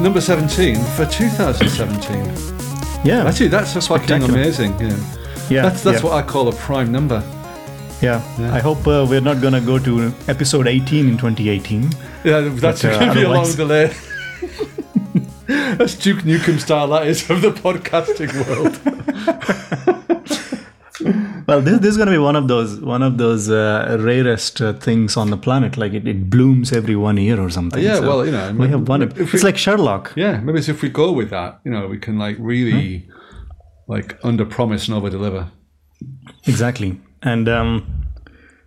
number 17 for 2017. Yeah, Actually, that's a fucking amazing. Yeah. yeah, That's that's yeah. what I call a prime number. Yeah. Yeah. I hope uh, we're not gonna go to episode 18 in 2018. Yeah, that's uh, going to be a long delay. that's Duke Nukem style, that is, of the podcasting world. Well, this, this is gonna be one of those one of those uh, rarest uh, things on the planet. Like it, it blooms every one year or something. Yeah, So well, you know, we have one. It's we- like Sherlock. Yeah, maybe it's if we go with that, you know, we can like really like under promise and over deliver. Exactly. And um,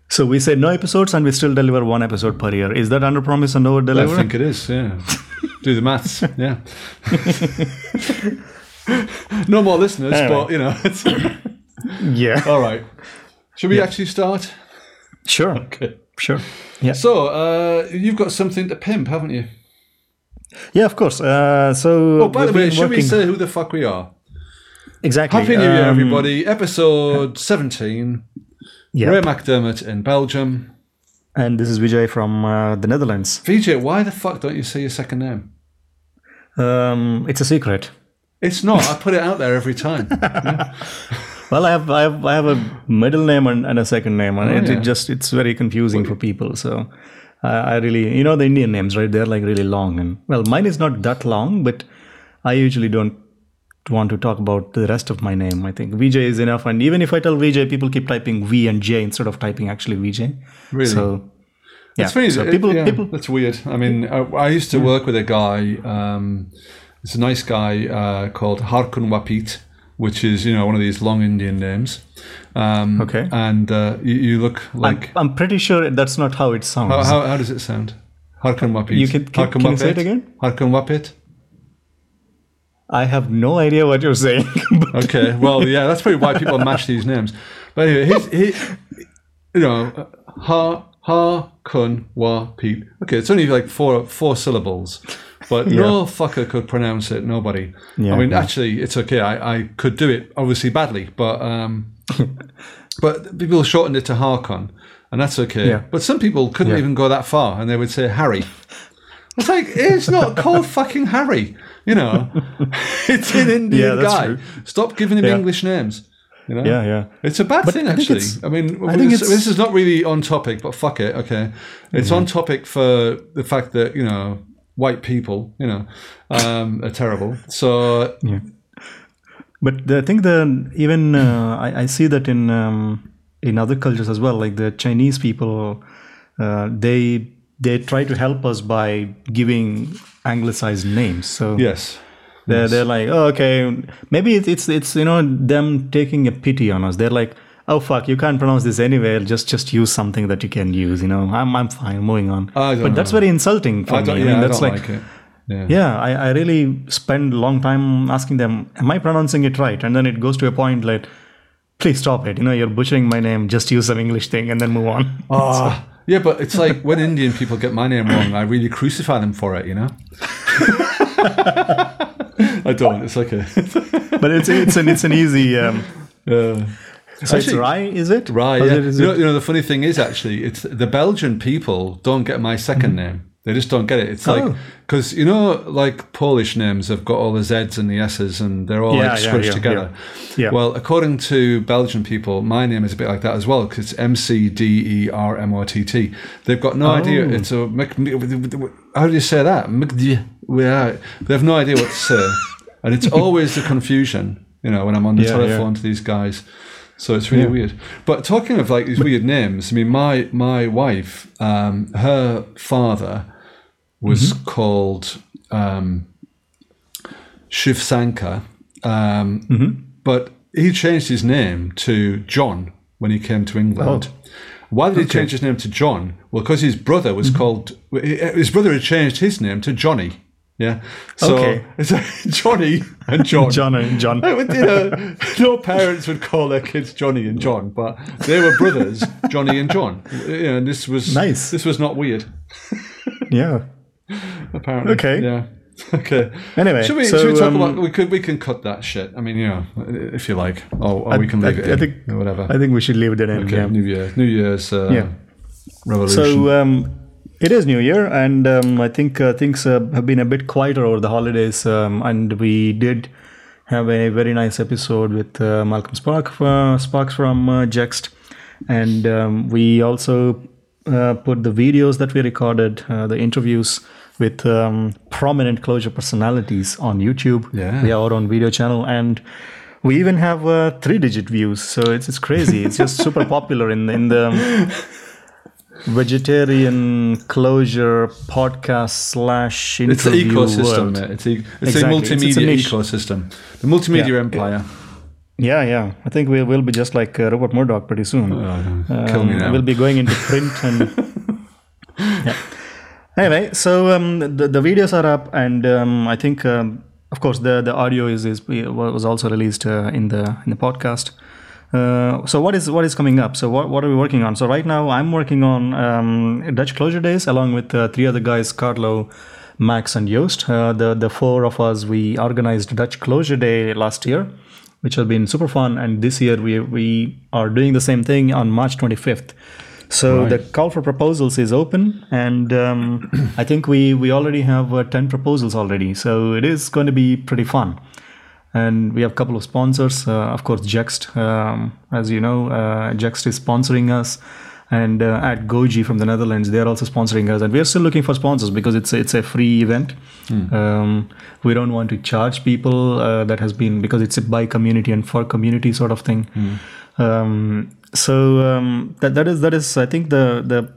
so we said no episodes, and we still deliver one episode per year. Is that under promise and over deliver? I think it is, yeah. Do the maths, yeah. no more listeners, Anyway. but you know, it's yeah. all right. Should we actually start? Sure. Okay. Sure. Yeah. So, uh, you've got something to pimp, haven't you? Yeah, of course. Uh, so. Oh, by the way, should we say who the fuck we are? exactly? Happy New Year, um, everybody. Episode 17. Yeah. Ray McDermott in Belgium. And this is Vijay from uh, the Netherlands. Vijay, why the fuck don't you say your second name? Um, it's a secret. It's not. I put it out there every time. Well, I have I have I have a middle name and, and a second name, and it, Oh, yeah. it just it's very confusing for people. So I I really you know the Indian names, right? They're like really long, and well, mine is not that long, but I usually don't want to talk about the rest of my name. I think VJ is enough, and even if I tell VJ, people keep typing V and J instead of typing actually VJ. Really? So yeah, It's funny. so it- people yeah, people That's weird. I mean, I, I used to work with a guy. Um, it's a nice guy uh, called Harkun Wapit, which is you know one of these long Indian names. Um, Okay. And uh, you, you look like I'm pretty sure that's not how it sounds. how, how, how does it sound? Harkun Wapit. You can- can- can you say it again? Harkun Wapit. I have no idea what you're saying. Okay. Well, yeah, that's probably why people mash these names. But anyway, he's, he, you know, ha ha kun wa peep. Okay, it's only like four four syllables, but no fucker could pronounce it. Nobody. Yeah, I mean, yeah. actually, it's okay. I, I could do it obviously badly, but um, but people shortened it to Harkon, and that's okay. Yeah. But some people couldn't Yeah. even go that far, and they would say Harry. It's like it's not called fucking Harry, you know. It's an Indian guy. true. Stop giving him Yeah. English names. You know? yeah, yeah. It's a bad thing, I actually. I mean, I this, this is not really on topic, but fuck it. Okay, it's on topic for the fact that you know white people, you know, um, are terrible. So Yeah. But I think the even uh, I, I see that in um, in other cultures as well. Like the Chinese people, uh, they they try to help us by giving anglicized names. So yes, they're they're like, oh, okay, maybe it's, it's it's you know them taking a pity on us. They're like, oh fuck, you can't pronounce this anywhere. Just just use something that you can use. You know, I'm I'm fine, moving on. I but that's very insulting for I me. don't. I Yeah, mean, I that's don't like like it. Yeah. yeah, I, I really spend a long time asking them, am I pronouncing it right? And then it goes to a point like, please stop it. You know, you're butchering my name. Just use some English thing and then move on. Ah, yeah, but it's like when Indian people get my name wrong, I really crucify them for it. You know. I don't. It's okay. but it's it's an it's an easy. Um, Uh, so it's Rye, is it? Is Yeah. it- you, know, you know, the funny thing is actually, it's the Belgian people don't get my 2nd name. They just don't get it. It's like Mm-hmm. Oh. because you know, like Polish names have got all the Z's and the S's, and they're all Yeah, like squished yeah, together. yeah. Well, according to Belgian people, my name is a bit like that as well because it's M C D E R M O T T. They've got no idea. Oh. It's a how do you say that? They have no idea what to say, and it's always the confusion. You know, when I'm on the telephone to these guys. So it's really Yeah. weird. But talking of like these weird names, I mean, my my wife, um, her father was Mm-hmm. called um, Shiv Sankar, um, Mm-hmm. but he changed his name to John when he came to England. Oh. Why did he change his name to John? Well, because his brother Mm-hmm. was called. His brother had changed his name to Johnny. Yeah. So Okay. it's Johnny and John. John and John. You know, no parents would call their kids Johnny and John, but they were brothers, Johnny and John. You know, and this was Nice. This was not weird, Yeah. apparently. Okay. Yeah. Okay. Anyway, Should we, so, should we talk um, about? We could. We can cut that shit. I mean, you know, if you like, or, or we can leave I, it. I in, think whatever. I think we should leave it in. okay. yeah. New Year. New Year's uh, Yeah. revolution. So um, It is New Year, and um, I think uh, things uh, have been a bit quieter over the holidays. Um, and we did have a very nice episode with uh, Malcolm Spark, uh, Sparks from uh, JUXT, and um, we also uh, put the videos that we recorded, uh, the interviews with um, prominent Clojure personalities on YouTube. Yeah. we our own video channel, and we even have uh, three-digit views. So it's it's crazy. It's just super popular in in the vegetarian Clojure podcast slash It's interview ecosystem, world. It's, e- it's Exactly. a It's- it's a multimedia ecosystem. The multimedia Yeah. empire. Yeah, yeah. I think we will be just like uh, Robert Murdoch pretty soon. Oh, kill me Um, now. We'll be going into print and. yeah. Anyway, so um, the the videos are up, and um, I think, um, of course, the the audio is is was also released uh, in the in the podcast. Uh, so what is what is coming up? So what, what are we working on? So right now I'm working on um, Dutch Clojure Days along with uh, three other guys, Carlo, Max, and Joost. Uh, the the four of us we organized Dutch Clojure Day last year, which has been super fun. And this year we we are doing the same thing on March 25th. So Right. the call for proposals is open, and um, I think we we already have uh, ten proposals already. So it is going to be pretty fun and we have a couple of sponsors. Uh, of course, JUXT, um, as you know, uh, JUXT is sponsoring us, and uh, at Goji from the Netherlands, they are also sponsoring us. And we are still looking for sponsors because it's it's a free event. Um, we don't want to charge people. Uh, that has been because it's a by community and for community sort of thing. Um, so um, that that is that is I think the the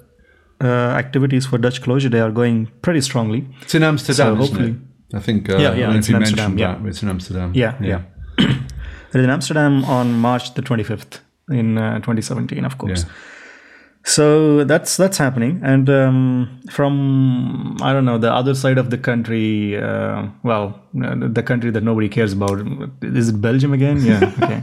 uh, activities for Dutch Clojure Day are going pretty strongly. It's in Amsterdam, So hopefully- I think. Uh, Yeah, yeah, it's if you in Amsterdam, mentioned yeah. that. It's in Amsterdam. Yeah, yeah. it is in Amsterdam on March the 25th in uh, 2017, of course. Yeah. So that's that's happening, and um, from I don't know the other side of the country. Uh, well, uh, the country that nobody cares about is it Belgium again? Yeah. Okay.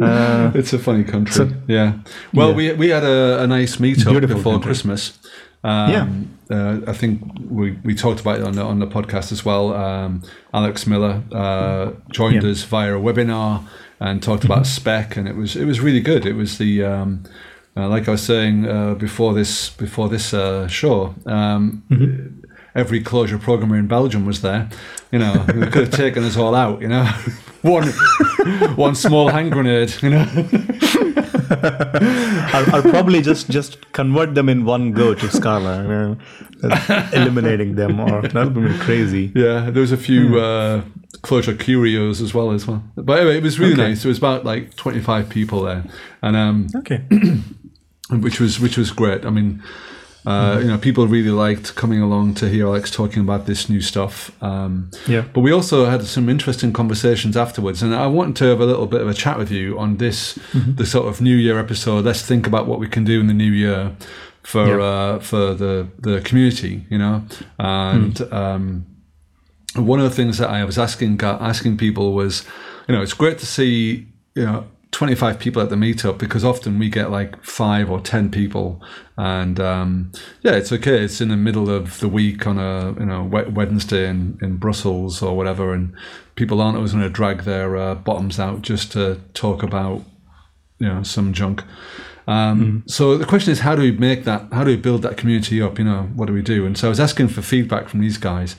Uh, It's a funny country. yeah. Well, Yeah. we we had a, a nice meetup Beautiful before country. Christmas. Um, Yeah. Uh, I think we, we talked about it on the, on the podcast as well. Um, Alex Miller uh, joined Yeah. Mm-hmm. us via a webinar and talked about spec, and it was it was really good. It was the um, uh, like I was saying uh, before this before this uh, show. Um, Mm-hmm. Every Clojure programmer in Belgium was there. You know, they could have taken us all out. You know, one one small hand grenade. You know. I'll, I'll probably just just convert them in one go to Scala, you know, eliminating them, or that would be crazy. Yeah, there was a few uh, Clojure curios as well as well. But anyway, it was really Okay. nice. There was about like twenty five people there, and um, Okay. which was which was great. I mean, uh, you know, people really liked coming along to hear Alex talking about this new stuff. Um, Yeah. but we also had some interesting conversations afterwards, and I wanted to have a little bit of a chat with you on this, the sort of New Year episode. Let's think about what we can do in the new year for Yeah. uh, for the the community, you know, and. Um, one of the things that I was asking asking people was, you know, it's great to see you know 25 people at the meetup because often we get like five or 10 people, and um, yeah, it's okay. It's in the middle of the week on a you know Wednesday in, in Brussels or whatever, and people aren't always going to drag their uh, bottoms out just to talk about you know some junk. Um, So the question is, how do we make that? How do we build that community up? You know, what do we do? And so I was asking for feedback from these guys,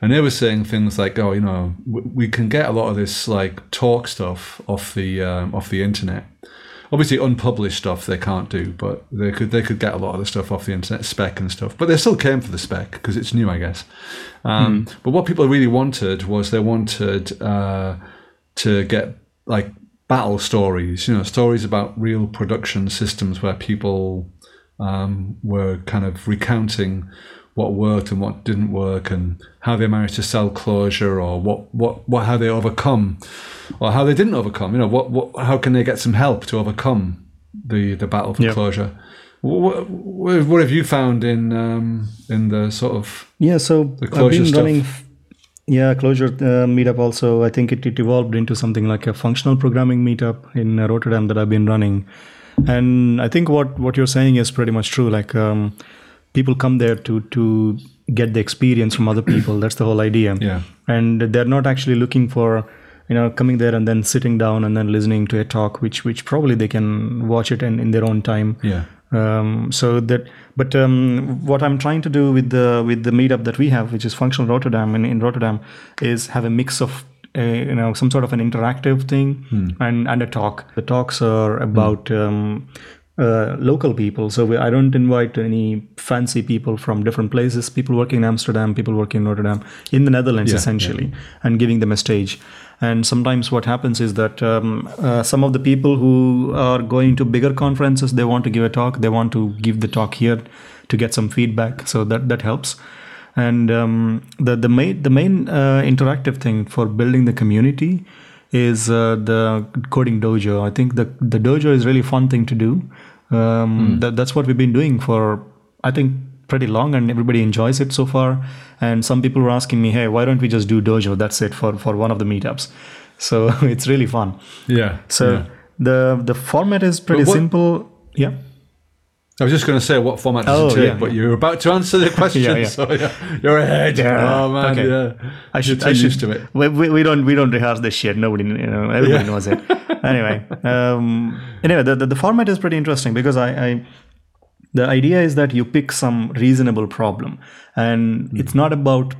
and they were saying things like, "Oh, you know, w- we can get a lot of this like talk stuff off the um, off the internet. Obviously, unpublished stuff they can't do, but they could they could get a lot of the stuff off the internet, spec and stuff. But they still came for the spec because it's new, I guess. Um, But what people really wanted was they wanted uh, to get like battle stories, you know, stories about real production systems where people um, were kind of recounting what worked and what didn't work and how they managed to sell Clojure or what, what, what how they overcome or how they didn't overcome, you know, what, what how can they get some help to overcome the, the battle for Yeah. Clojure. What, what, what have you found in um, in the sort of Yeah, so The I've Clojure been stuff. running. Yeah, Clojure uh, meetup also. I think it, it evolved into something like a functional programming meetup in uh, Rotterdam that I've been running, and I think what what you're saying is pretty much true. Like um, people come there to to get the experience from other people. That's the whole idea. Yeah. and they're not actually looking for you know coming there and then sitting down and then listening to a talk, which which probably they can watch it in, in their own time yeah Um, so that, but um, what I'm trying to do with the with the meetup that we have, which is Functional Rotterdam in, in Rotterdam, is have a mix of a, you know some sort of an interactive thing and and a talk. The talks are about um, uh, local people. So we, I don't invite any fancy people from different places. People working in Amsterdam, people working in Rotterdam, in the Netherlands, Yeah, essentially, and giving them a stage. And sometimes what happens is that um, uh, some of the people who are going to bigger conferences, they want to give a talk. They want to give the talk here to get some feedback. So that that helps. And um, the the main the main uh, interactive thing for building the community is uh, the coding dojo. I think the the dojo is really fun thing to do. Um, that, that's what we've been doing for I think pretty long, and everybody enjoys it so far. And some people were asking me, "Hey, why don't we just do dojo? That's it for for one of the meetups." So it's really fun. Yeah. So yeah. the the format is pretty what- simple. Yeah. I was just going to say what format does Oh, it take, yeah, but yeah. you were about to answer the question, Yeah, so yeah, you're ahead. Oh man, okay. yeah. I should. I should. used to it. We, we, don't we don't rehearse this shit. Nobody, you know, everybody knows it. Anyway, um, anyway, the, the the format is pretty interesting because I, I the idea is that you pick some reasonable problem, and Hmm. it's not about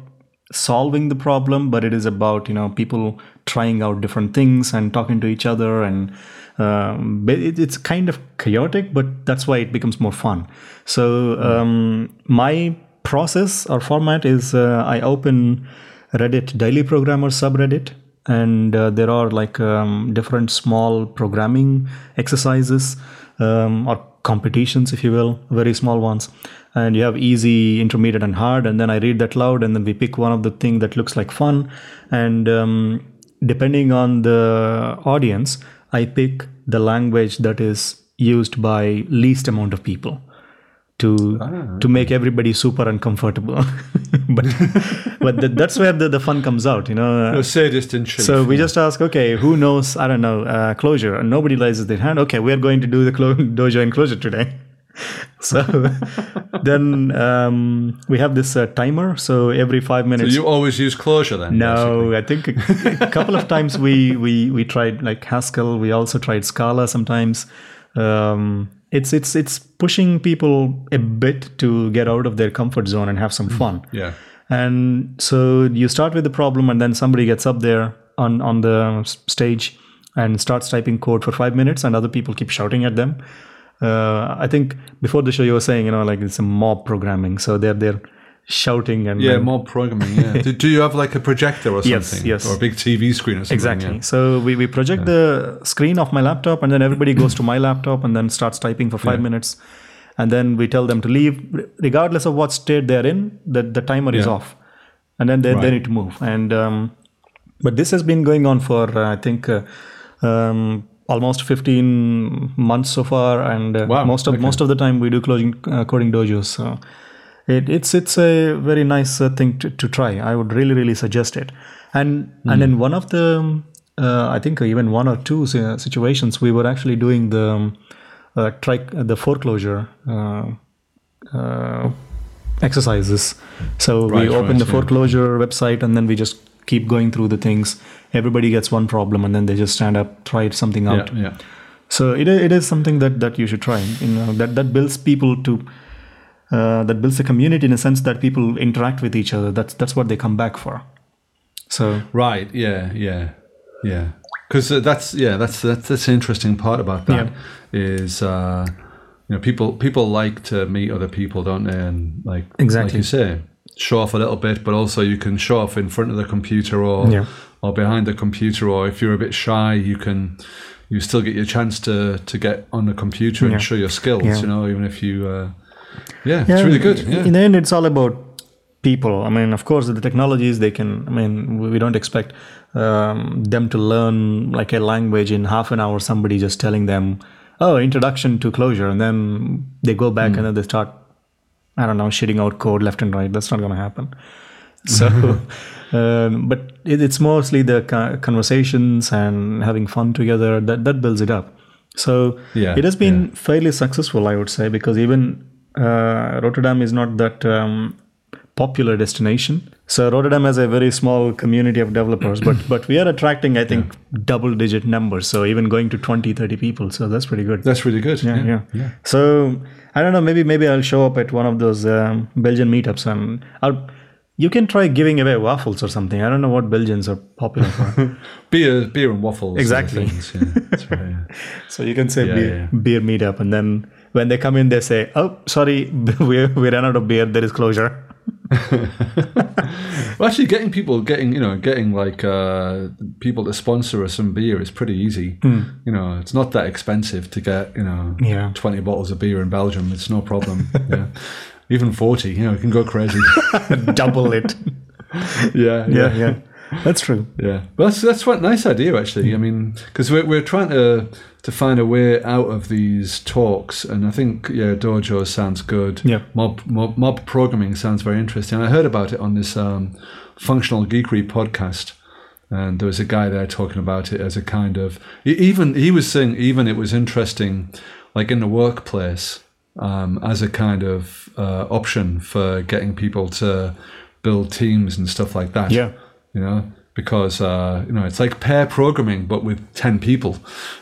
solving the problem, but it is about you know people trying out different things and talking to each other and. Um, it, it's kind of chaotic, but that's why it becomes more fun. So um, my process or format is uh, I open Reddit Daily Programmer subreddit, and uh, there are like um, different small programming exercises um, or competitions, if you will, very small ones. And you have easy, intermediate, and hard. And then I read that loud, and then we pick one of the thing that looks like fun. And um, depending on the audience, I pick the language that is used by least amount of people to to make everybody super uncomfortable. but but th- that's where the, the fun comes out, you know. No sadist in chief. So we just ask, okay, who knows? I don't know uh, Clojure, and nobody raises their hand. Okay, we are going to do the clo- dojo in Clojure today. so then um, we have this uh, timer. So every five So minutes. you always use Clojure then? no, I think a, a couple of times we we we tried like Haskell. We also tried Scala sometimes. Um, it's it's it's pushing people a bit to get out of their comfort zone and have some fun. Yeah. And so you start with the problem, and then somebody gets up there on on the stage and starts typing code for five minutes, and other people keep shouting at them. Uh, I think before the show you were saying, you know, like it's a mob programming, so they're they're shouting and Yeah, and- more programming. Yeah. do, do you have like a projector or something? yes. yes. Or a big TV screen or something? Exactly. yeah. So we, we project the screen of my laptop, and then everybody goes to my laptop and then starts typing for five minutes. And then we tell them to leave, regardless of what state they're in, the, the timer is off. And then they, they need to move. And um, But this has been going on for, uh, I think, uh, um, almost 15 months so far. And uh, Wow, most, of, okay. most of the time we do closing, uh, coding dojos. So it, it's it's a very nice uh, thing to, to try. I would really really suggest it. And and in one of the um, uh, I think even one or two si- situations we were actually doing the um, uh, try the 4Clojure uh, uh, exercises. So Right, we open right, the yeah. 4Clojure website and then we just keep going through the things. Everybody gets one problem and then they just stand up, try something out. Yeah, yeah. So it, it is something that, that you should try. You know, that, that builds people to, uh, that builds a community in a sense that people interact with each other. That's, that's what they come back for. So Right. Yeah. Yeah. Yeah. Because uh, that's yeah that's that's that's the interesting part about that is uh, you know people people like to meet other people, don't they? And like like Exactly. you say, show off a little bit, but also you can show off in front of the computer or Yeah. or behind the computer, or if you're a bit shy, you can you still get your chance to to get on the computer and Yeah. show your skills. Yeah. You know, even if you uh, yeah, it's really good. Yeah. In the end, it's all about people. I mean, of course, the technologies they can. I mean, we we don't expect um, them to learn like a language in half an hour. Somebody just telling them, "Oh, introduction to Clojure," and then they go back and then they start. I don't know, shitting out code left and right. That's not going to happen. So, um, but it, it's mostly the conversations and having fun together that that builds it up. So Yeah, it has been fairly successful, I would say, because even uh, Rotterdam is not that um, popular destination. So Rotterdam has a very small community of developers, but but we are attracting, I think, double digit numbers. So even going to 20, 30 people. So that's pretty good. That's really good. yeah, yeah. So I don't know. Maybe maybe I'll show up at one of those um, Belgian meetups and I'll. You can try giving away waffles or something. I don't know what Belgians are popular for. Beer, beer and waffles. Exactly. Things, yeah, right. yeah. so you can say Yeah, beer, yeah. beer meetup, and then when they come in, they say, "Oh, sorry, we we ran out of beer. There is Clojure." Well, actually, getting people, getting you know, getting like uh, people to sponsor us some beer is pretty easy. You know, it's not that expensive to get you know Yeah. twenty bottles of beer in Belgium. It's no problem. yeah. Even forty, you know, you can go crazy. Double it. yeah, yeah, yeah. That's true. Yeah, but that's that's quite a nice idea actually. I mean, because we're we're trying to to find a way out of these talks, and I think yeah, dojo sounds good. Yeah. mob mob, mob programming sounds very interesting. I heard about it on this um, functional geekery podcast, and there was a guy there talking about it as a kind of even he was saying even it was interesting, like in the workplace, um, as a kind of uh, option for getting people to build teams and stuff like that Yeah. You know, because uh, you know it's like pair programming but with ten people.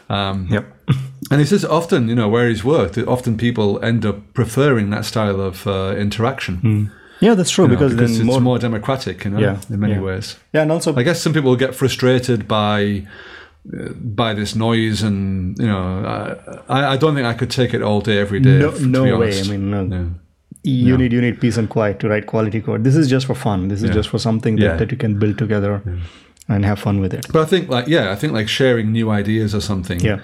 Um, Yep. And he says often, you know, where he's worked, often people end up preferring that style of uh, interaction Yeah, that's true you know, because, it's more, more, democratic, you know, Yeah, in many yeah. ways. Yeah, and also I guess some people get frustrated by uh, by this noise, and you know, I, I don't think I could take it all day every day. no, no way. I mean, no. Yeah. You Yeah. need you need peace and quiet to write quality code. This is just for fun. This is Yeah. just for something that, Yeah. that you can build together and have fun with it. But I think, like, yeah, I think like sharing new ideas or something. Yeah.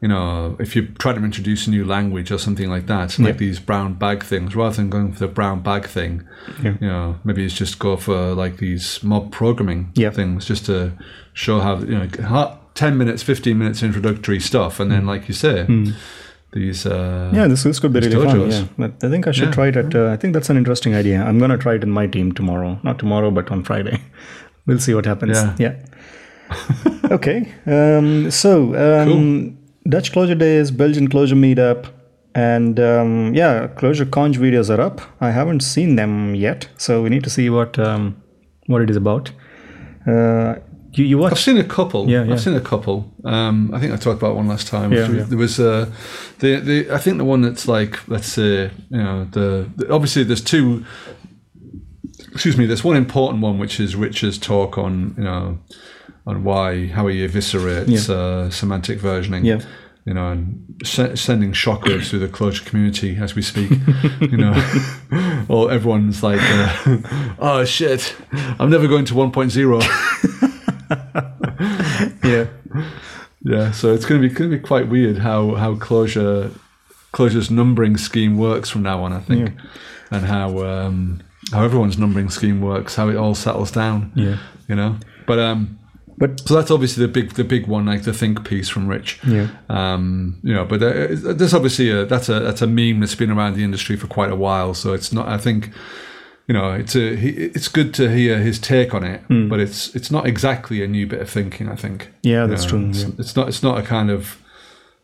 You know, if you try to introduce a new language or something like that, like these brown bag things, rather than going for the brown bag thing, you know, maybe it's just go for like these mob programming things, just to show how you know, ten minutes, fifteen minutes introductory stuff, and then, mm. like you say, these. Uh. Yeah, this, this could be really fun. Yeah, but I think I should Yeah. try it at. Uh, I think that's an interesting idea. I'm gonna try it in my team tomorrow. Not tomorrow, but on Friday. we'll see what happens. Yeah. okay. Um, so um, Dutch Clojure Days, Belgian Clojure Meetup, and um, yeah, Clojure Conj videos are up. I haven't seen them yet, so we need to see what um, what it is about. Uh, you you I've seen a couple. Yeah, yeah. I've seen a couple. Um, I think I talked about one last time. Yeah, yeah. There was uh, the the I think the one that's like let's say you know the, the obviously there's two. Excuse me. There's one important one which is Richard's talk on you know on why how he eviscerates uh, semantic versioning. Yeah. You know, and se- sending shockwaves through the Clojure community as we speak. you know, or everyone's like, uh, "Oh shit, I'm never going to 1.0." Yeah. Yeah, so it's going to be going to be quite weird how how Clojure Clojure's numbering scheme works from now on. I think, and how um, how everyone's numbering scheme works, how it all settles down. Yeah. you know. But um, But so that's obviously the big the big one, like the think piece from Rich. yeah. Um, you know, but there's obviously a that's a that's a meme that's been around the industry for quite a while. So it's not. I think. You know, it's a, he, it's good to hear his take on it, but it's it's not exactly a new bit of thinking. I think. Hmm. Yeah, You that's know, true, It's, yeah. it's not. It's not a kind of,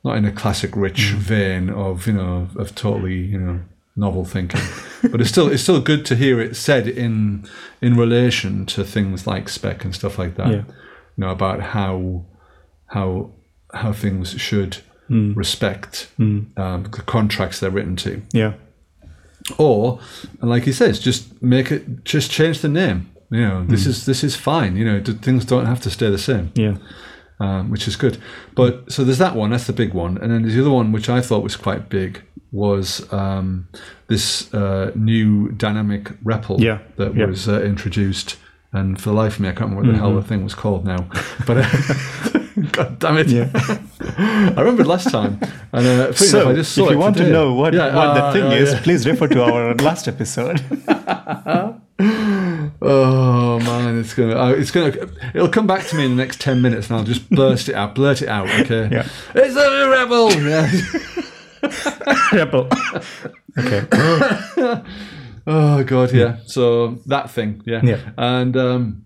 not in a classic rich Hmm. vein of you know of totally you know novel thinking, but it's still it's still good to hear it said in in relation to things like spec and stuff like that. Yeah. You know about how how how things should Hmm. respect um, the contracts they're written to, Yeah. Or and like he says, just make it just change the name. You know, this Hmm. is this is fine. You know, things don't have to stay the same Yeah. um, which is good. But so there's that one. That's the big one, and then there's the other one, which I thought was quite big, was um, this uh, new dynamic REPL Yeah, that yeah. was uh, introduced. And for the life of me, I can't remember what the hell the thing was called now. But uh, God damn it! Yeah. I remembered last time. And uh, So, enough, I just saw if you want today. to know what, Yeah, what the uh, thing uh, is, yeah. please refer to our last episode. Oh man, it's gonna, uh, it's gonna, it'll come back to me in the next ten minutes, and I'll just burst it out, blurt it out. Okay, Yeah. it's a rebel. Yeah. Rebel. okay. Oh god, yeah. So that thing, yeah, Yeah. and um,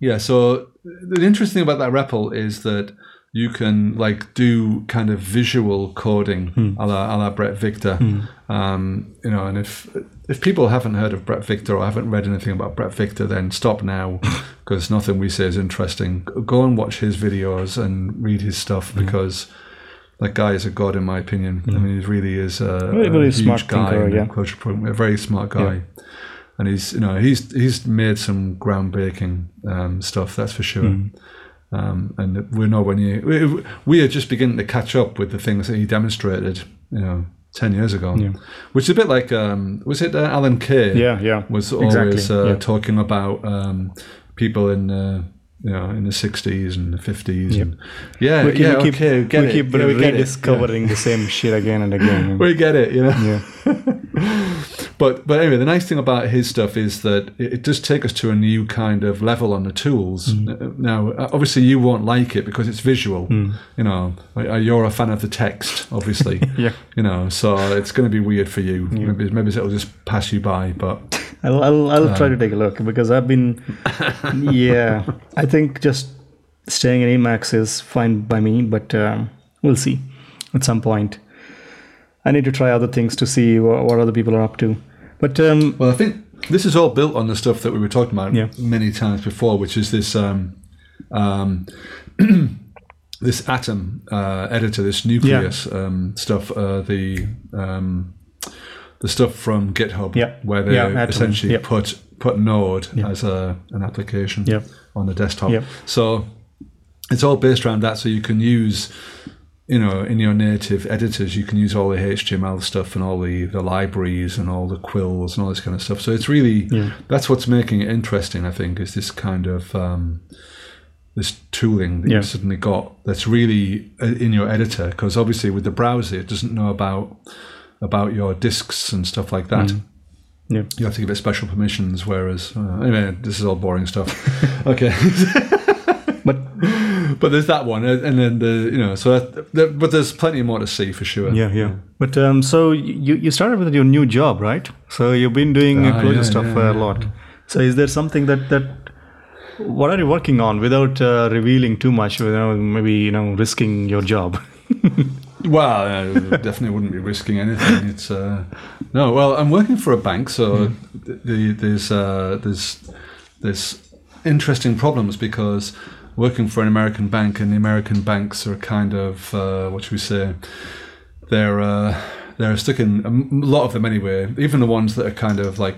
yeah. So the interesting thing about that REPL is that you can like do kind of visual coding, Hmm. a la, a la Bret Victor. Um, you know, and if if people haven't heard of Bret Victor or haven't read anything about Bret Victor, then stop now because nothing we say is interesting. Go and watch his videos and read his stuff because that guy is a god in my opinion. I mean, he really is a, Very, a huge smart guy, thinker, yeah. a very smart guy. And he's, you know, he's he's made some groundbreaking um, stuff. That's for sure. Hmm. Um, and we're nowhere near. We, we are just beginning to catch up with the things that he demonstrated, you know, ten years ago. Which is a bit like, um, was it uh, Alan Kay? Yeah, yeah. Was Exactly, always uh, yeah. talking about um, people in, uh, you know, in the sixties and the fifties. And yeah, we keep, yeah, we keep, okay, get we it. keep Yeah, we get it. rediscovering the same shit again and again. We get it, you know. yeah. But but anyway, the nice thing about his stuff is that it, it does take us to a new kind of level on the tools. Uh, Now, uh, obviously, you won't like it because it's visual. You know, Uh, you're a fan of the text, obviously. Yeah. You know, so it's going to be weird for you. Maybe maybe it'll just pass you by. But I'll, I'll, I'll Um, try to take a look because I've been, yeah, I think just staying in Emacs is fine by me, but um, we'll see at some point. I need to try other things to see what, what other people are up to. But um, well, I think this is all built on the stuff that we were talking about Yeah. many times before, which is this. Um, um, This atom uh, editor, this nucleus um, stuff, uh, the um, the stuff from GitHub, Yeah. where they Yeah, essentially yeah. put put Node as a an application Yeah. on the desktop. Yeah. So it's all based around that. So you can use, you know, in your native editors, you can use all the HTML stuff and all the the libraries and all the quills and all this kind of stuff. So it's really that's what's making it interesting. I think is this kind of um, this tooling that Yeah. you've suddenly got that's really uh, in your editor because obviously with the browser it doesn't know about about your disks and stuff like that yeah. you have to give it special permissions whereas uh, anyway this is all boring stuff okay But but there's that one and then the you know so that, that, but there's plenty more to see for sure yeah, yeah. But um, so you you started with your new job, right? So you've been doing uh, Ah, Clojure yeah, stuff yeah, a lot. So is there something that that what are you working on without uh, revealing too much? Without maybe you know risking your job. Well, I definitely wouldn't be risking anything. It's uh, no. Well, I'm working for a bank, so th- the, there's uh, there's there's interesting problems because working for an American bank and the American banks are kind of uh, what should we say? They're uh, they're stuck in a m- lot of them anyway. Even the ones that are kind of like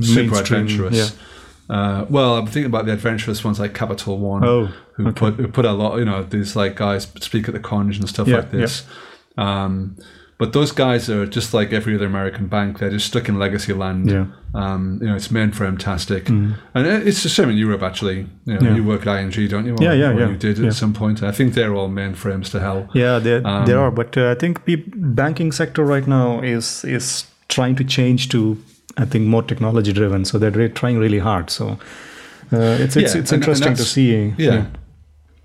super adventurous. Uh, well, I'm thinking about the adventurous ones like Capital One, Oh, who put who put a lot. You know, these like guys speak at the Conj and stuff Yeah, like this. Um, but those guys are just like every other American bank. They're just stuck in legacy land. Yeah. Um, you know, it's mainframe tastic, and it's the same in Europe actually. You know, Yeah. you work at ING, don't you? Or- Yeah, yeah, or yeah, You did yeah. at some point. I think they're all mainframes to hell. Yeah, there Um, there are, but uh, I think peop banking sector right now is is trying to change to I think more technology driven. So they're re- trying really hard. So uh, it's it's Yeah, it's and- and interesting to see. Yeah.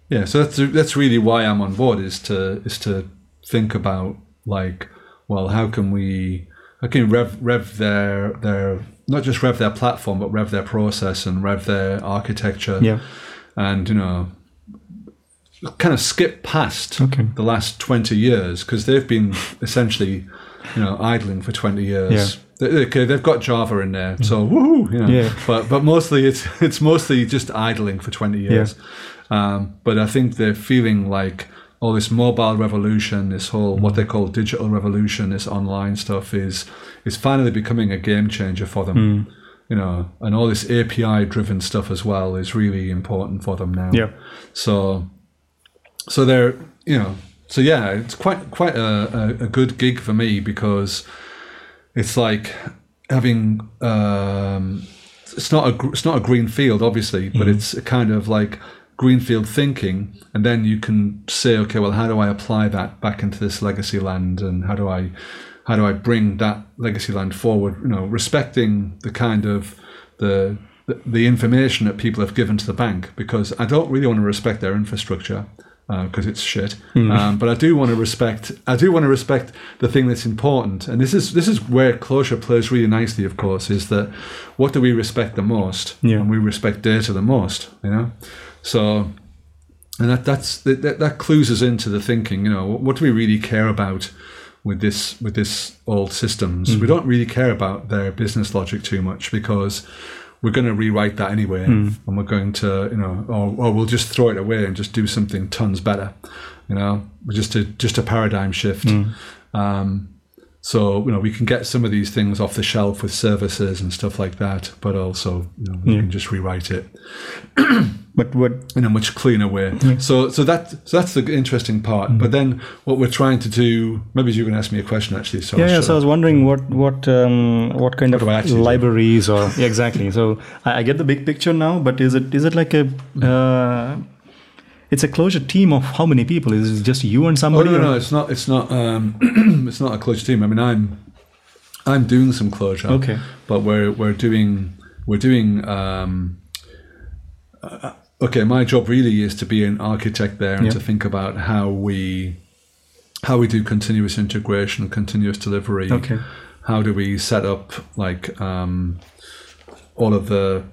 yeah, So that's that's really why I'm on board is to is to think about like, well, how can we how can rev rev their their not just rev their platform but rev their process and rev their architecture Yeah. and you know kind of skip past Okay. the last 20 years because they've been essentially you know idling for 20 years Yeah. They- okay they've got java in there so woohoo you know Yeah. but but mostly it's it's mostly just idling for 20 years um, but i think they're feeling like all this mobile revolution this whole what they call digital revolution this online stuff is is finally becoming a game changer for them Mm. you know and all this api driven stuff as well is really important for them now Yeah. so, so they're you know, so yeah, it's quite quite a, a, a good gig for me because it's like having um, it's not a it's not a green field obviously, but it's a kind of like greenfield thinking, and then you can say, okay, well, how do I apply that back into this legacy land, and how do I how do I bring that legacy land forward? You know, respecting the kind of the the, information that people have given to the bank because I don't really want to respect their infrastructure because it's shit. Um, but I do want to respect. I do want to respect the thing that's important, and this is this is where Clojure plays really nicely. Of course, is that what do we respect the most? Yeah. And we respect data the most. You know, so and that that's that, that, clues us into the thinking. You know, what, what do we really care about with this with this old systems. We mm. don't really care about their business logic too much because we're going to rewrite that anyway, mm. and we're going to you know, or, or we'll just throw it away and just do something tons better. You know, just a just a paradigm shift. Mm. Um, so you know we can get some of these things off the shelf with services and stuff like that, but also you know, we can just rewrite it But what? in a much cleaner way. So so that so that's the interesting part. But then what we're trying to do, maybe you can ask me a question actually. So Yeah, yeah. So I was wondering what what um, what kind I of actually do? libraries or yeah, exactly. So I, I get the big picture now, but is it is it like a uh, it's a Clojure team of how many people? Is it just you and Oh somebody? no, or- no, it's not. It's not. Um, it's not a Clojure team. I mean, I'm, I'm doing some Clojure. Okay. But we're we're doing we're doing. Um, uh, okay, my job really is to be an architect there and Yeah. to think about how we, how we do continuous integration, continuous delivery. Okay. How do we set up like um, all of the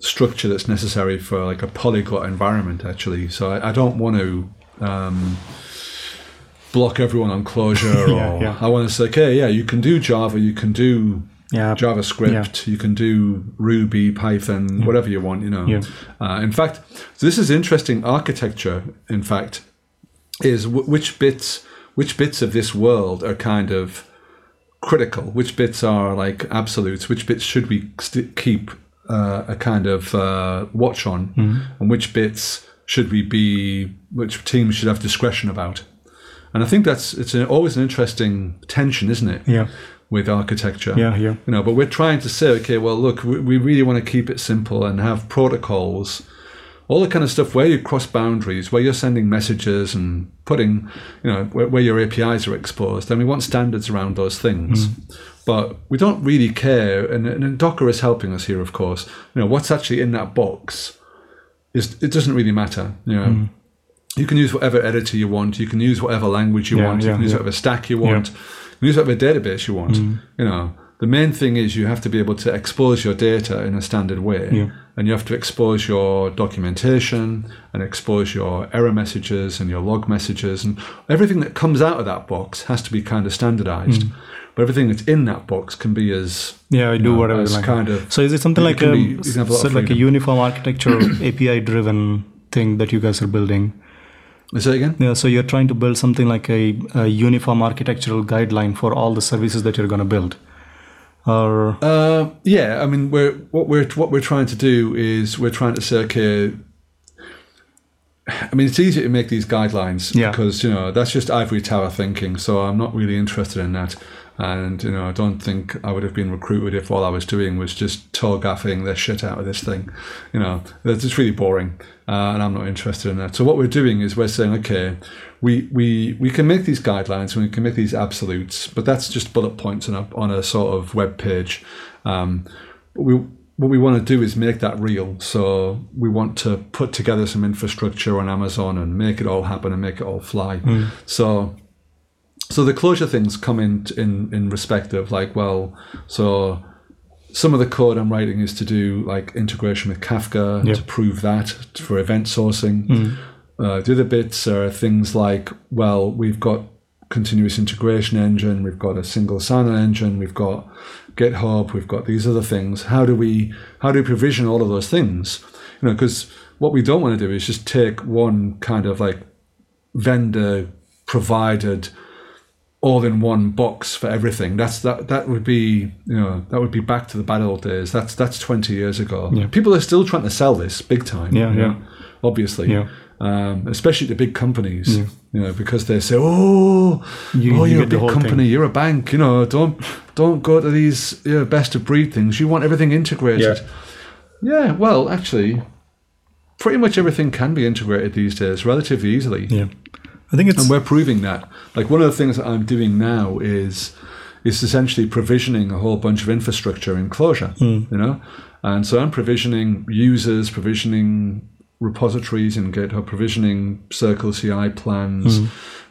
structure that's necessary for like a polyglot environment actually. So i, I don't want to um, block everyone on Clojure Yeah, or yeah. i want to say okay yeah you can do java you can do Yeah. javascript you can do ruby python whatever you want you know. Uh, in fact so this is interesting architecture in fact is w- which bits which bits of this world are kind of critical? Which bits are like absolutes? Which bits should we st- keep uh, a kind of uh, watch on and which bits should we be which teams should have discretion about and i think that's it's an, always an interesting tension isn't it Yeah. with architecture Yeah. Yeah. you know but we're trying to say okay well look we, we really want to keep it simple and have protocols all the kind of stuff where you cross boundaries where you're sending messages and putting you know where, where your apis are exposed and we want standards around those things but we don't really care and, and docker is helping us here of course. You know what's actually in that box is it doesn't really matter you know. Hmm. You can use whatever editor you want you can use whatever language you Yeah, want you can use yeah. whatever stack you want you can use whatever database you want hmm. you know. The main thing is you have to be able to expose your data in a standard way. Yeah. and you have to expose your documentation and expose your error messages and your log messages and everything that comes out of that box has to be kind of standardized hmm. But everything that's in that box can be as Yeah, I do know, whatever. as Like. kind of- so is it something it like a, be- you can have a so like a uniform architecture API driven thing that you guys are building? that again Yeah, so you're trying to build something like a, a uniform architectural guideline for all the services that you're going to build, or Uh, yeah, I mean, we're what we're what we're trying to do is we're trying to say, okay. I mean, it's easy to make these guidelines Yeah. because you know that's just ivory tower thinking. So I'm not really interested in that, and you know I don't think I would have been recruited if all I was doing was just TOGAFing the shit out of this thing. You know, it's just really boring, uh, and I'm not interested in that. So what we're doing is we're saying, okay, we we we can make these guidelines and we can make these absolutes, but that's just bullet points on a on a sort of web page. Um, we what we want to do is make that real. So we want to put together some infrastructure on Amazon and make it all happen and make it all fly. So so the Clojure things come in in in respect of like well so some of the code i'm writing is to do like integration with kafka Yep. to prove that for event sourcing. Uh, the other bits are things like well we've got continuous integration engine we've got a single sign-on engine we've got github we've got these other things. How do we how do we provision all of those things? You know because what we don't want to do is just take one kind of like vendor provided all in one box for everything. That's that that would be you know that would be back to the bad old days. That's that's twenty years ago. Yeah. People are still trying to sell this big time. Yeah, you know, yeah. Obviously, Yeah. um, especially to big companies. You know because they say, oh, You- oh, you you're a big company, thing. you're a bank. You know, don't don't go to these you know, best of breed things. You want everything integrated. Yeah. Yeah. Well, actually, pretty much everything can be integrated these days relatively easily. yeah, I think it's And we're proving that. Like one of the things that I'm doing now is is essentially provisioning a whole bunch of infrastructure in Clojure. Hmm. You know, and so I'm provisioning users, provisioning repositories in GitHub, provisioning Circle CI plans, hmm.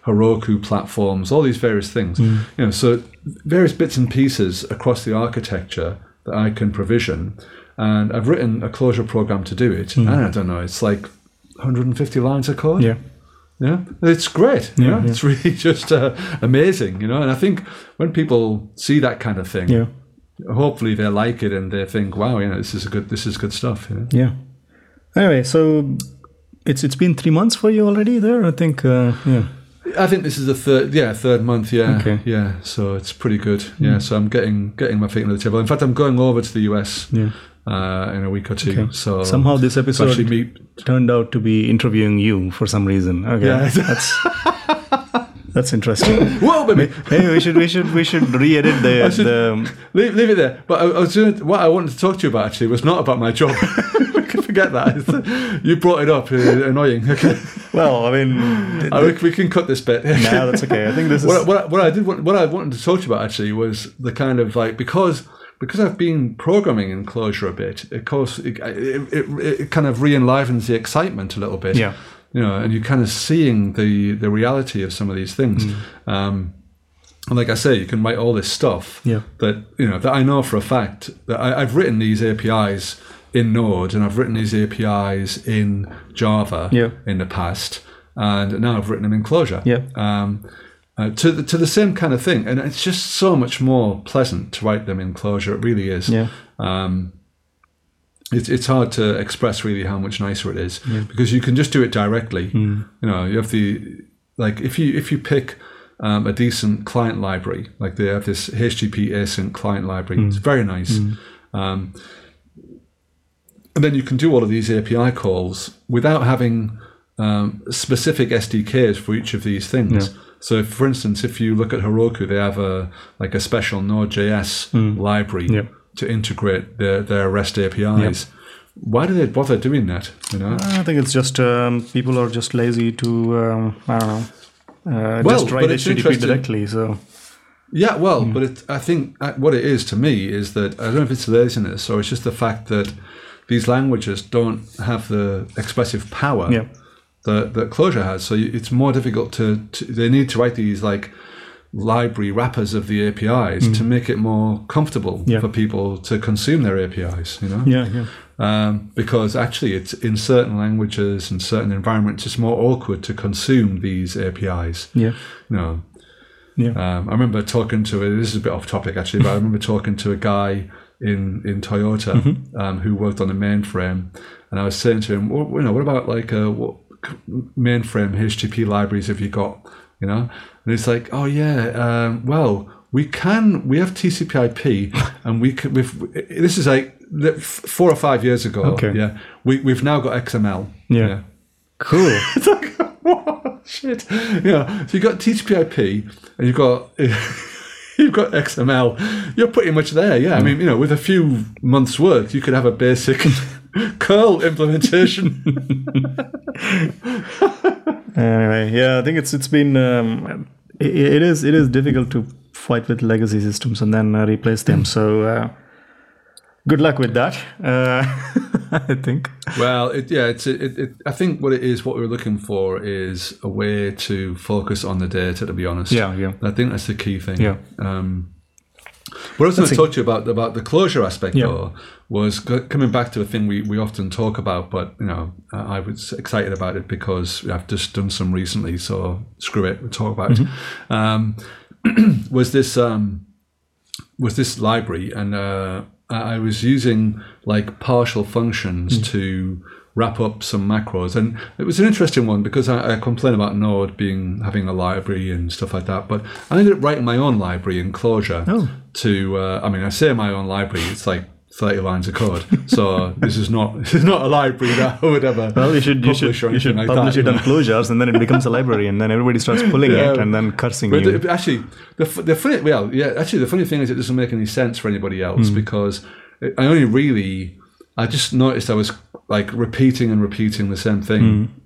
Heroku platforms, all these various things. Hmm. You know, so various bits and pieces across the architecture that I can provision. And I've written a Clojure program to do it. And I don't know, it's like 150 lines of code yeah, Yeah, it's great. You know? It's really just uh, amazing, you know. And I think when people see that kind of thing, Yeah. hopefully they like it and they think, "Wow, you know, this is a good, this is good stuff." You know? Yeah. Anyway, so it's it's been three months for you already there. I think. Uh, yeah. I think this is the third, yeah, third month, yeah, Okay. Yeah. So it's pretty good, yeah. So I'm getting getting my feet under the table. In fact, I'm going over to the US Yeah. Uh, in a week or two. Okay. So Somehow this episode meet. turned out to be interviewing you for some reason. Okay. Yeah. That's that's interesting. Whoa, baby! Hey, we should we should we should re-edit the should- the Leave, leave it there. But I, I was doing, what I wanted to talk to you about actually was not about my job. we can forget that. It's- you brought it up. annoying. Okay, well, I mean, I, we, can cut this bit. no, that's okay. I think this is what, what, what I did want, what I wanted to talk to you about actually was the kind of like because because I've been programming in Clojure a bit. Of course, it, it, it, it kind of re-enlivens the excitement a little bit. Yeah. you know, and you're kind of seeing the the reality of some of these things. Mm. Um, and like I say, you can write all this stuff Yeah. that you know that I know for a fact that I, I've written these APIs in Node and I've written these APIs in Java Yeah. in the past, and now I've written them in Clojure. Yeah. Um, uh, to the, to the same kind of thing, and it's just so much more pleasant to write them in Clojure. It really is. yeah. Um, it's it's hard to express really how much nicer it is because you can just do it directly. Hmm. You know, you have the like if you if you pick um, a decent client library, like they have this HTTP async client library, it's very nice. Um, and then you can do all of these API calls without having um, specific SDKs for each of these things. So, if, for instance, if you look at Heroku, they have a like a special Node.js library Yep. to integrate their, their REST APIs. Why do they bother doing that? You know, I think it's just um, people are just lazy to um, I don't know. Uh, Well, just write HTTP directly. So Yeah, well, but it, I think uh, what it is to me is that I don't know if it's laziness or it's just the fact that these languages don't have the expressive power Yeah. That, that Clojure has. So it's more difficult to, to. They need to write these like library wrappers of the APIs to make it more comfortable Yeah. for people to consume their APIs. You know, yeah, yeah, um, because actually it's in certain languages and certain environments it's more awkward to consume these APIs. yeah, You know, yeah. um, I remember talking to a, this is a bit off topic actually, but I remember talking to a guy in in Toyota Mm-hmm. um, who worked on the mainframe, and I was saying to him, well, you know, what about like uh, what mainframe HTTP libraries have you got? You know, and he's like, oh yeah, um, well. We can. We have TCP/IP, and we can. We've, this is like four or five years ago. Okay. Yeah, we we've now got XML. Yeah. Cool. It's like, what? Shit. Yeah. So you've got TCP/IP and you've got you've got XML. You're pretty much there. Yeah. I mean, you know, with a few months' work, you could have a basic curl implementation. anyway, yeah, I think it's it's been um, it, it is it is difficult to fight with legacy systems and then uh, replace them. So uh, good luck with that. Uh, I think. well, it, yeah. It's it, it. I think what it is, what we're looking for, is a way to focus on the data. To be honest. Yeah, yeah. I think that's the key thing. Yeah. Um, what I was going to talk to you about about the Clojure aspect, Yeah. though, was coming back to a thing we, we often talk about, but you know, I was excited about it because I've just done some recently, so screw it, we'll talk about it. Um, was this um, was this library, and uh, I was using like partial functions to wrap up some macros, and it was an interesting one because I, I complain about Node being having a library and stuff like that, but I ended up writing my own library in Clojure Oh. to. Uh, I mean, I say my own library; it's like. 30 lines of code. So this is not this is not a library that I would ever Well, you should you should you should like publish that, it on Clojars, and then it becomes a library, and then everybody starts pulling Yeah. it and then cursing But you. the- actually, the, the funny, well, yeah, actually, the funny thing is it doesn't make any sense for anybody else hmm. because I only really, I just noticed I was like repeating and repeating the same thing. Hmm.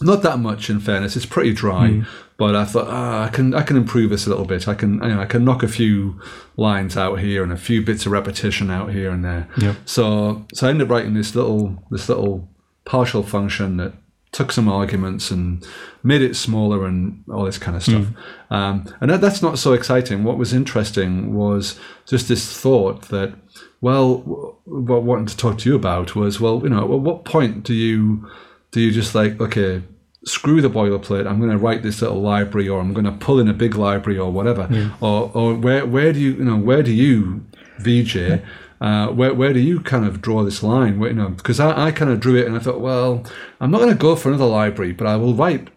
Not that much, in fairness. It's pretty dry, but I thought ah, I can I can improve this a little bit. I can you know, I can knock a few lines out here and a few bits of repetition out here and there. Yeah. So so I ended up writing this little this little partial function that took some arguments and made it smaller and all this kind of stuff. Um, and that, that's not so exciting. What was interesting was just this thought that, well, what I wanted to talk to you about was, well, you know, at what point do you do you just like okay screw the boilerplate. I'm going to write this little library, or I'm going to pull in a big library, or whatever. Or, or where where do you you know where do you VJ? Uh, where where do you kind of draw this line? Where, you know, because I, I kind of drew it and I thought, well, I'm not going to go for another library, but I will write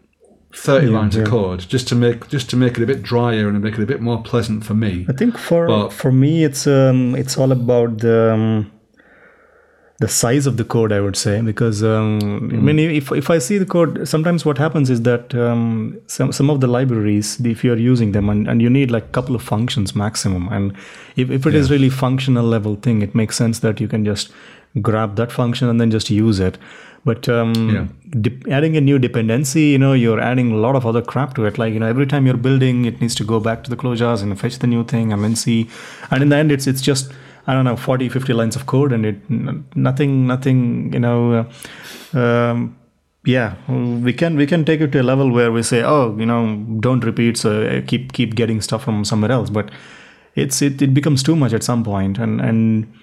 30 lines of code just to make just to make it a bit drier and make it a bit more pleasant for me. I think for But- for me, it's um, it's all about the um, the size of the code. I would say because um, I mean, if if I see the code, sometimes what happens is that um, some some of the libraries, if you are using them and, and you need like a couple of functions maximum, and if, if it is really functional level thing, it makes sense that you can just grab that function and then just use it. But um, Yeah. de- adding a new dependency, you know, you're adding a lot of other crap to it. Like, you know, every time you're building, it needs to go back to the Clojars and fetch the new thing and then see. And in the end, it's it's just I don't know 40, 50 lines of code, and it nothing, nothing, you know. Uh, um, yeah, we can we can take it to a level where we say, oh, you know, don't repeat, so uh, keep keep getting stuff from somewhere else. But it's it, it becomes too much at some point, and and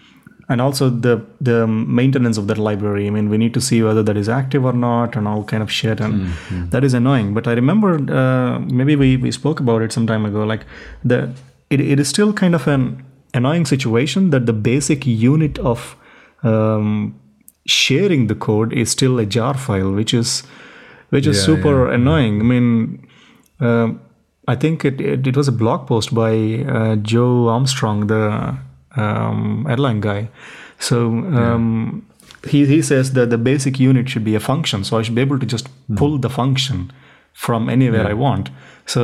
and also the the maintenance of that library i mean we need to see whether that is active or not and all kind of shit and that is annoying but i remember uh, maybe we, we spoke about it some time ago like the it, it is still kind of an annoying situation that the basic unit of um, sharing the code is still a jar file which is which is Yeah, super annoying i mean um I think it, it, it was a blog post by uh, Joe Armstrong, the um, Erlang guy. So um, he, he says that the basic unit should be a function. So I should be able to just pull the function from anywhere I want. So,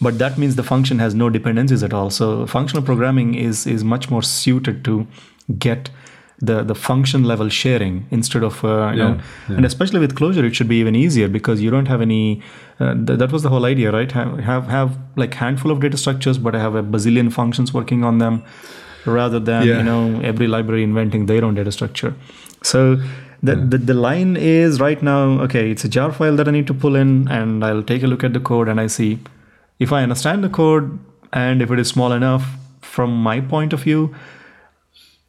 but that means the function has no dependencies at all. So functional programming is is much more suited to get the the function level sharing instead of uh, you Yeah, know and especially with Clojure it should be even easier because you don't have any uh, th- that was the whole idea right have, have have like handful of data structures but i have a bazillion functions working on them rather than Yeah. you know every library inventing their own data structure so the, the, the line is right now okay it's a jar file that i need to pull in and i'll take a look at the code and i see if i understand the code and if it is small enough from my point of view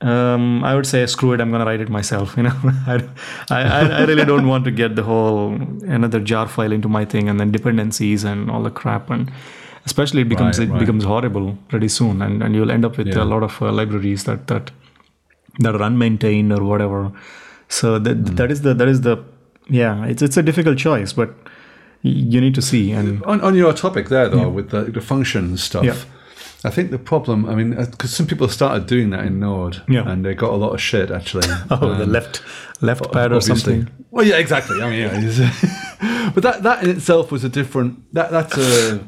um, I would say screw it. I'm going to write it myself. You know, I, I, I really don't want to get the whole another jar file into my thing and then dependencies and all the crap and especially it becomes Right, it right. becomes horrible pretty soon and, and you'll end up with Yeah. a lot of uh, libraries that that that are unmaintained or whatever. So that Hmm. that is the that is the yeah. It's it's a difficult choice, but you need to see and On, on your topic there, though, with the, the functions stuff, Yeah. I think the problem, I mean, because some people started doing that in Node, Yeah. and they got a lot of shit actually. oh the Um, left left pad or something. Well, yeah, exactly. I mean, yeah, but that that in itself was a different. That that's a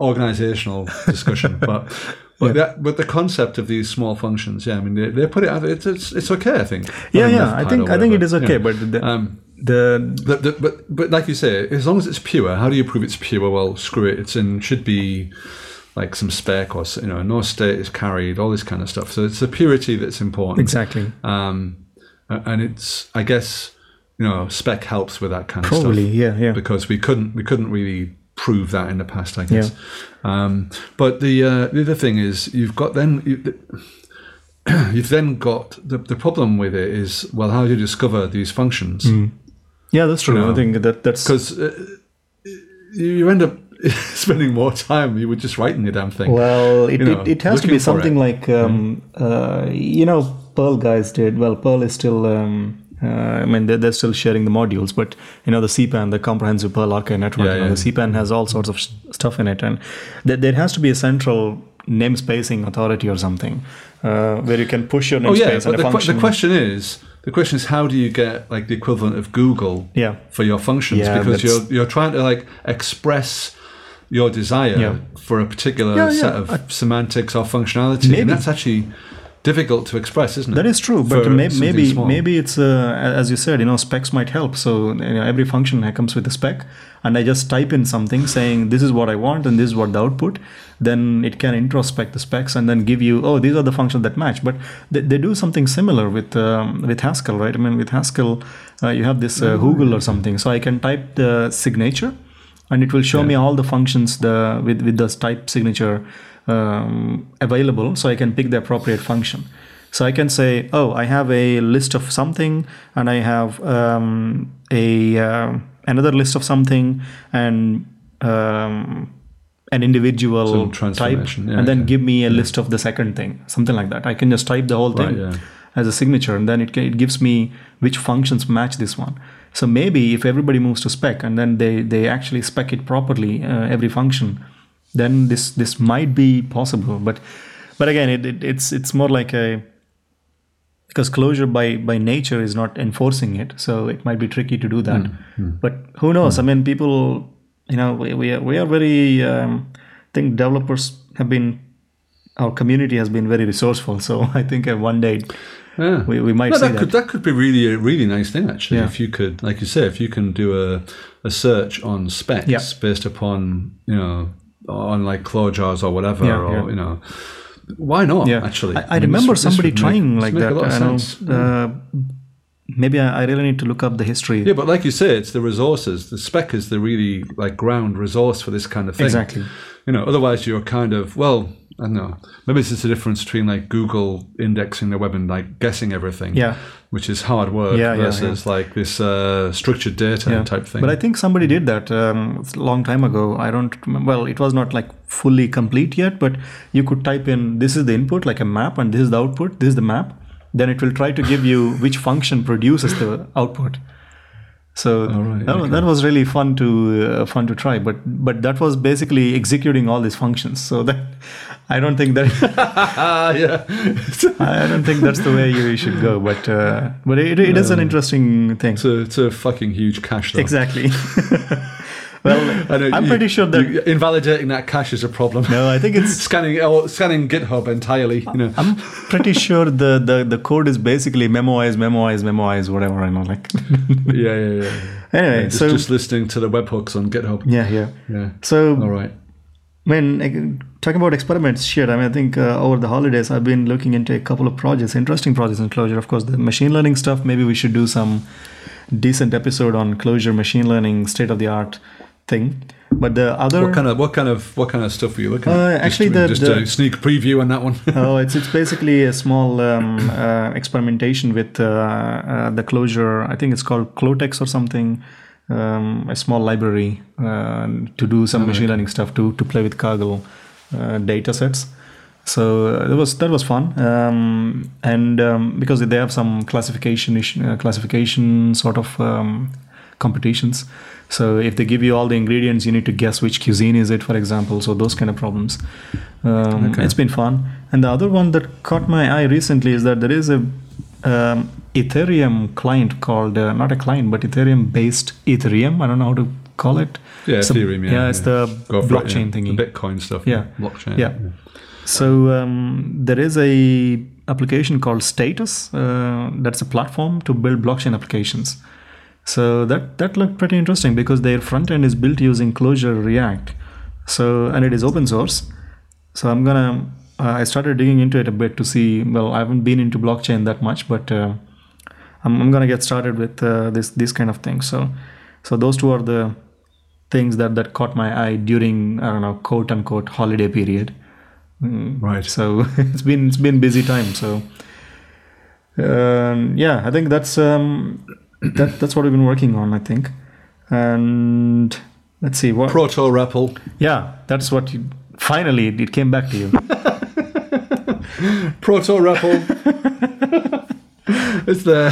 organizational discussion, but. But, that, but the concept of these small functions, yeah, I mean, they, they put it out. It's, it's it's okay, I think. Yeah, Having yeah. I think I think it is okay, Yeah. but the, Um, the the, the, but but like you say, as long as it's pure, how do you prove it's pure? Well, screw it. It's in should be like some spec or you know no state is carried, all this kind of stuff. So it's the purity that's important. exactly Um, and it's I guess you know spec helps with that kind of probably stuff yeah yeah. because we couldn't we couldn't really prove that in the past, I guess. Um, but the uh, the other thing is you've got then you, you've then got the the problem with it is well how do you discover these functions? Yeah, that's true. know, I think that that's because uh, you end up spending more time. You were just writing the damn thing. well, it, you know, it, it has to be something like um, uh, you know Perl guys did. Well, Perl is still. Um, uh, I mean, they're, they're still sharing the modules, but you know the CPAN, the Comprehensive Perl Archive Network, Yeah, you know, yeah. the CPAN has all sorts of stuff in it, and there, there has to be a central namespacing authority or something uh, where you can push your namespace oh yeah, and the, function. the question is the question is how do you get like the equivalent of Google Yeah. for your functions Yeah, because you're you're trying to like express your desire Yeah. for a particular Yeah, set of semantics or functionality, Maybe. and that's actually difficult to express, isn't it? That is true, but may, maybe small. maybe it's uh, as you said, you know, specs might help. So you know, every function comes with a spec, and I just type in something saying this is what I want and this is what the output. Then it can introspect the specs and then give you, oh, these are the functions that match. But they, they do something similar with um, with Haskell, right? I mean, with Haskell, uh, you have this uh, Hoogle or something, so I can type the signature, and it will show me all the functions the with with the type signature um, available so i can pick the appropriate function. So i can say oh i have a list of something and i have um, a uh, another list of something and um, an individual type yeah, and then okay. give me a list of the second thing something like that. I can just type the whole Right, thing yeah. as a signature and then it, it gives me which functions match this one. So maybe if everybody moves to spec and then they they actually spec it properly uh, every function then this this might be possible but but again it, it it's it's more like a because Clojure by by nature is not enforcing it so it might be tricky to do that but who knows i mean people you know we, we, are, we are very um, i think developers have been our community has been very resourceful so i think uh, one day Yeah. we, we might No, that that, could that could be really a really nice thing actually. Yeah. If you could, like you say, if you can do a, a search on specs Yeah. based upon you know on like Clojars or whatever, Yeah, or yeah. you know, why not? yeah Actually, i, I mean, remember this- this somebody make- trying this like make that A lot of I know, sense. uh, maybe I, I really need to look up the history Yeah, but like you say, it's the resources. The spec is the really like ground resource for this kind of thing. exactly You know, otherwise you're kind of well, I don't know. Maybe it's just the difference between like Google indexing the web and like guessing everything. Yeah. Which is hard work Yeah, yeah, versus like this uh, structured data type thing. But I think somebody did that um, a long time ago. I don't remember. Well, it was not like fully complete yet, but you could type in this is the input, like a map, and this is the output, this is the map. Then it will try to give you which function produces the output. So right, that, was, that was really fun to uh, fun to try, but but that was basically executing all these functions. So that I don't think that yeah. I don't think that's the way you should go. But uh, but it, it is an interesting thing. it's, a, it's a fucking huge cache though. Exactly. well, I know I'm you- pretty sure that. invalidating that cache is a problem. no, I think it's. scanning oh, scanning GitHub entirely. You know. I'm pretty sure the, the, the code is basically memoize, memoize, memoize, whatever. I know, like. yeah, yeah, yeah. anyway, Yeah, just, so just listening to the webhooks on GitHub. yeah, yeah. Yeah. So All right. when talking about experiments, shit. I mean, I think uh, over the holidays I've been looking into a couple of projects, interesting projects in Clojure. Of course, the machine learning stuff. Maybe we should do some decent episode on Clojure machine learning, state of the art thing. But the other What kind of what kind of what kind of stuff were you looking Uh, at? actually, just, the- just the- a sneak preview on that one. oh, it's it's basically a small um, uh, experimentation with uh, uh, the Clojure. I think it's called Clotex or something. Um, a small library uh, to do some machine learning stuff to to play with Kaggle uh, data sets. So that was that was fun, um, and um, because they have some classification uh, classification sort of um, competitions. So if they give you all the ingredients, you need to guess which cuisine is it, for example. So those kind of problems. Um, Okay. It's been fun. And the other one that caught my eye recently is that there is a um, Ethereum client called uh, not a client, but Ethereum-based Ethereum. I don't know how to call it. Yeah, Some- Ethereum. Yeah, yeah, it's the Go for it, blockchain yeah. thingy. The Bitcoin stuff. Yeah. blockchain. Yeah. So um, there is a application called Status. Uh, that's a platform to build blockchain applications. So that that looked pretty interesting because their front end is built using Clojure React. So and it is open source. So I'm gonna. Uh, I started digging into it a bit to see. Well, I haven't been into blockchain that much, but uh, I'm, I'm gonna get started with uh, this this kind of thing. So so those two are the things that that caught my eye during I don't know quote unquote holiday period. Mm, Right. So it's been it's been busy time. So um, yeah, I think that's um, that that's what we've been working on. I think, and let's see what. Proto REPL. yeah, that's what you. Finally, it came back to you. Proto REPL. it's there.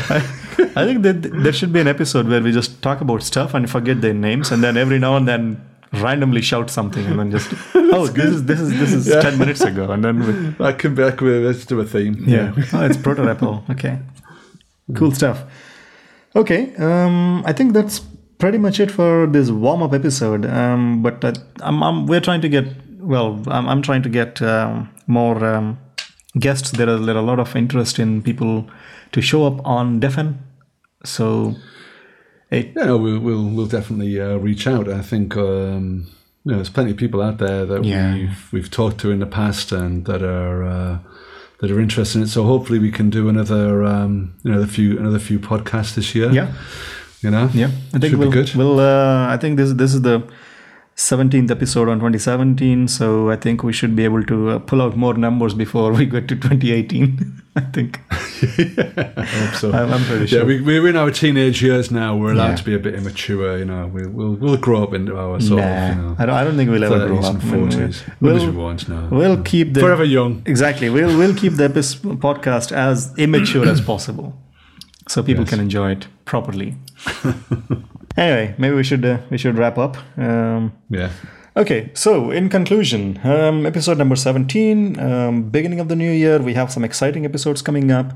I think that there should be an episode where we just talk about stuff and forget their names, and then every now and then randomly shout something, and then just oh, this is this is this is Yeah. ten minutes ago, and then we, That can be. That can let's do a theme. yeah, oh, it's Proto REPL. Okay, cool stuff. Okay, um, I think that's pretty much it for this warm up episode. Um, but uh, I'm, I'm we're trying to get well. I'm, I'm trying to get um, more um, guests. There are there are a lot of interest in people to show up on defn. So it Yeah, no, we'll we'll, we'll definitely uh, reach out. I think um, you know, there's plenty of people out there that Yeah. we've we've talked to in the past and that are uh, that are interested in it. So hopefully we can do another um, you know, a few another few podcasts this year. yeah. you know, Yeah, I think Should we'll, good. We'll, uh, I think this this is the seventeenth episode on 2017, so I think we should be able to uh, pull out more numbers before we get to 2018. I think. I hope so. I'm, I'm pretty yeah, sure. we, we're in our teenage years now. We're allowed Yeah. to be a bit immature. You know, we, we'll we'll grow up into our sort nah, of you know I, don't, I don't think we'll ever grow up. and I mean, forties. We'll, we won't. No, we'll keep the forever young. Exactly. We'll we'll keep the podcast as immature as possible, so people Yes. can enjoy it properly. anyway, maybe we should uh, we should wrap up. Um, Yeah. Okay. So in conclusion, um, episode number seventeen, um, beginning of the new year, we have some exciting episodes coming up,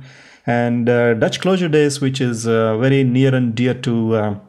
and uh, Dutch Clojure Days, which is uh, very near and dear to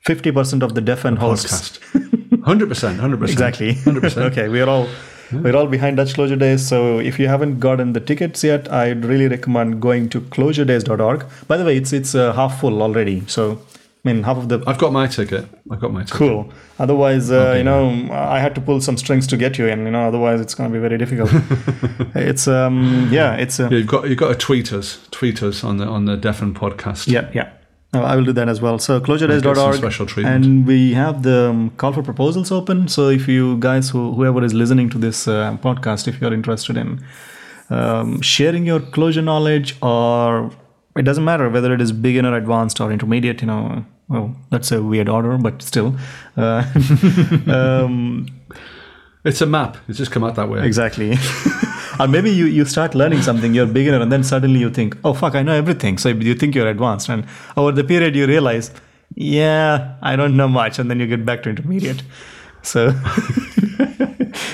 fifty percent of the defn hosts. Podcast. Hundred percent. Hundred percent. Exactly. Hundred percent. okay, we are all we're all behind Dutch Clojure Days. So if you haven't gotten the tickets yet, I'd really recommend going to clojuredays.org. By the way, it's it's uh, half full already. So I mean, half of the I've got my ticket. I've got my ticket. cool. Otherwise, uh, you know, I had to pull some strings to get you in. You know, otherwise it's going to be very difficult. it's um yeah, it's uh, Yeah, you've got you've got to tweet us, tweet us on the on the defn podcast. Yeah, yeah. I will do that as well. So clojuredays.org. And we have the um, call for proposals open. So if you guys, who, whoever is listening to this uh, podcast, if you're interested in um, sharing your Clojure knowledge, or it doesn't matter whether it is beginner, advanced, or intermediate, you know, well, that's a weird order, but still. Uh, um, It's a map. It's just come out that way. Exactly. or maybe you, you start learning something, you're beginner, and then suddenly you think, oh, fuck, I know everything. So you think you're advanced. And over the period, you realize, yeah, I don't know much. And then you get back to intermediate. So,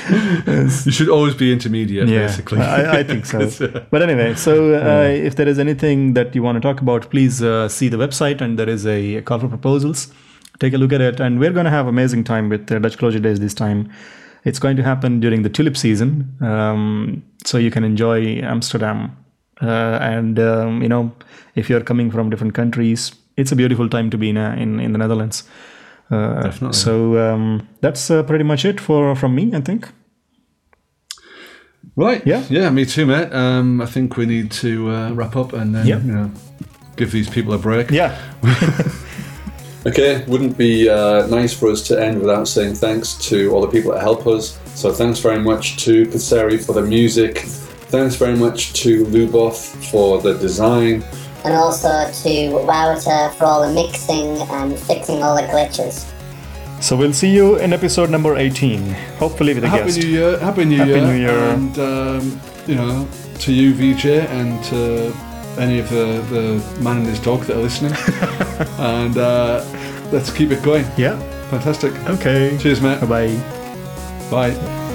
You should always be intermediate, yeah, basically. I, I think so. But anyway, so uh, if there is anything that you want to talk about, please uh, see the website, and there is a call for proposals. Take a look at it. And we're going to have amazing time with uh, Dutch Clojure Days this time. It's going to happen during the tulip season, um, so you can enjoy Amsterdam. Uh, and um, you know, if you're coming from different countries, it's a beautiful time to be in uh, in, in the Netherlands. Uh, Definitely. So um, that's uh, pretty much it for from me, I think. Right. Yeah. Yeah, me too, mate. Um, I think we need to uh, wrap up and then Yep. you know, give these people a break. Yeah. Okay, wouldn't be uh, nice for us to end without saying thanks to all the people that help us. So thanks very much to PTZERY for the music. Thanks very much to Lubov for the design. and also to Wouter for all the mixing and fixing all the glitches. So we'll see you in episode number 18, hopefully with a Happy guest. New Year! Happy New Happy Year! New Year. And um, you know, to you, VJ, and to any of the the man and his dog that are listening. and uh, let's keep it going. Yeah. Fantastic. Okay. Cheers, mate. Bye bye. Bye.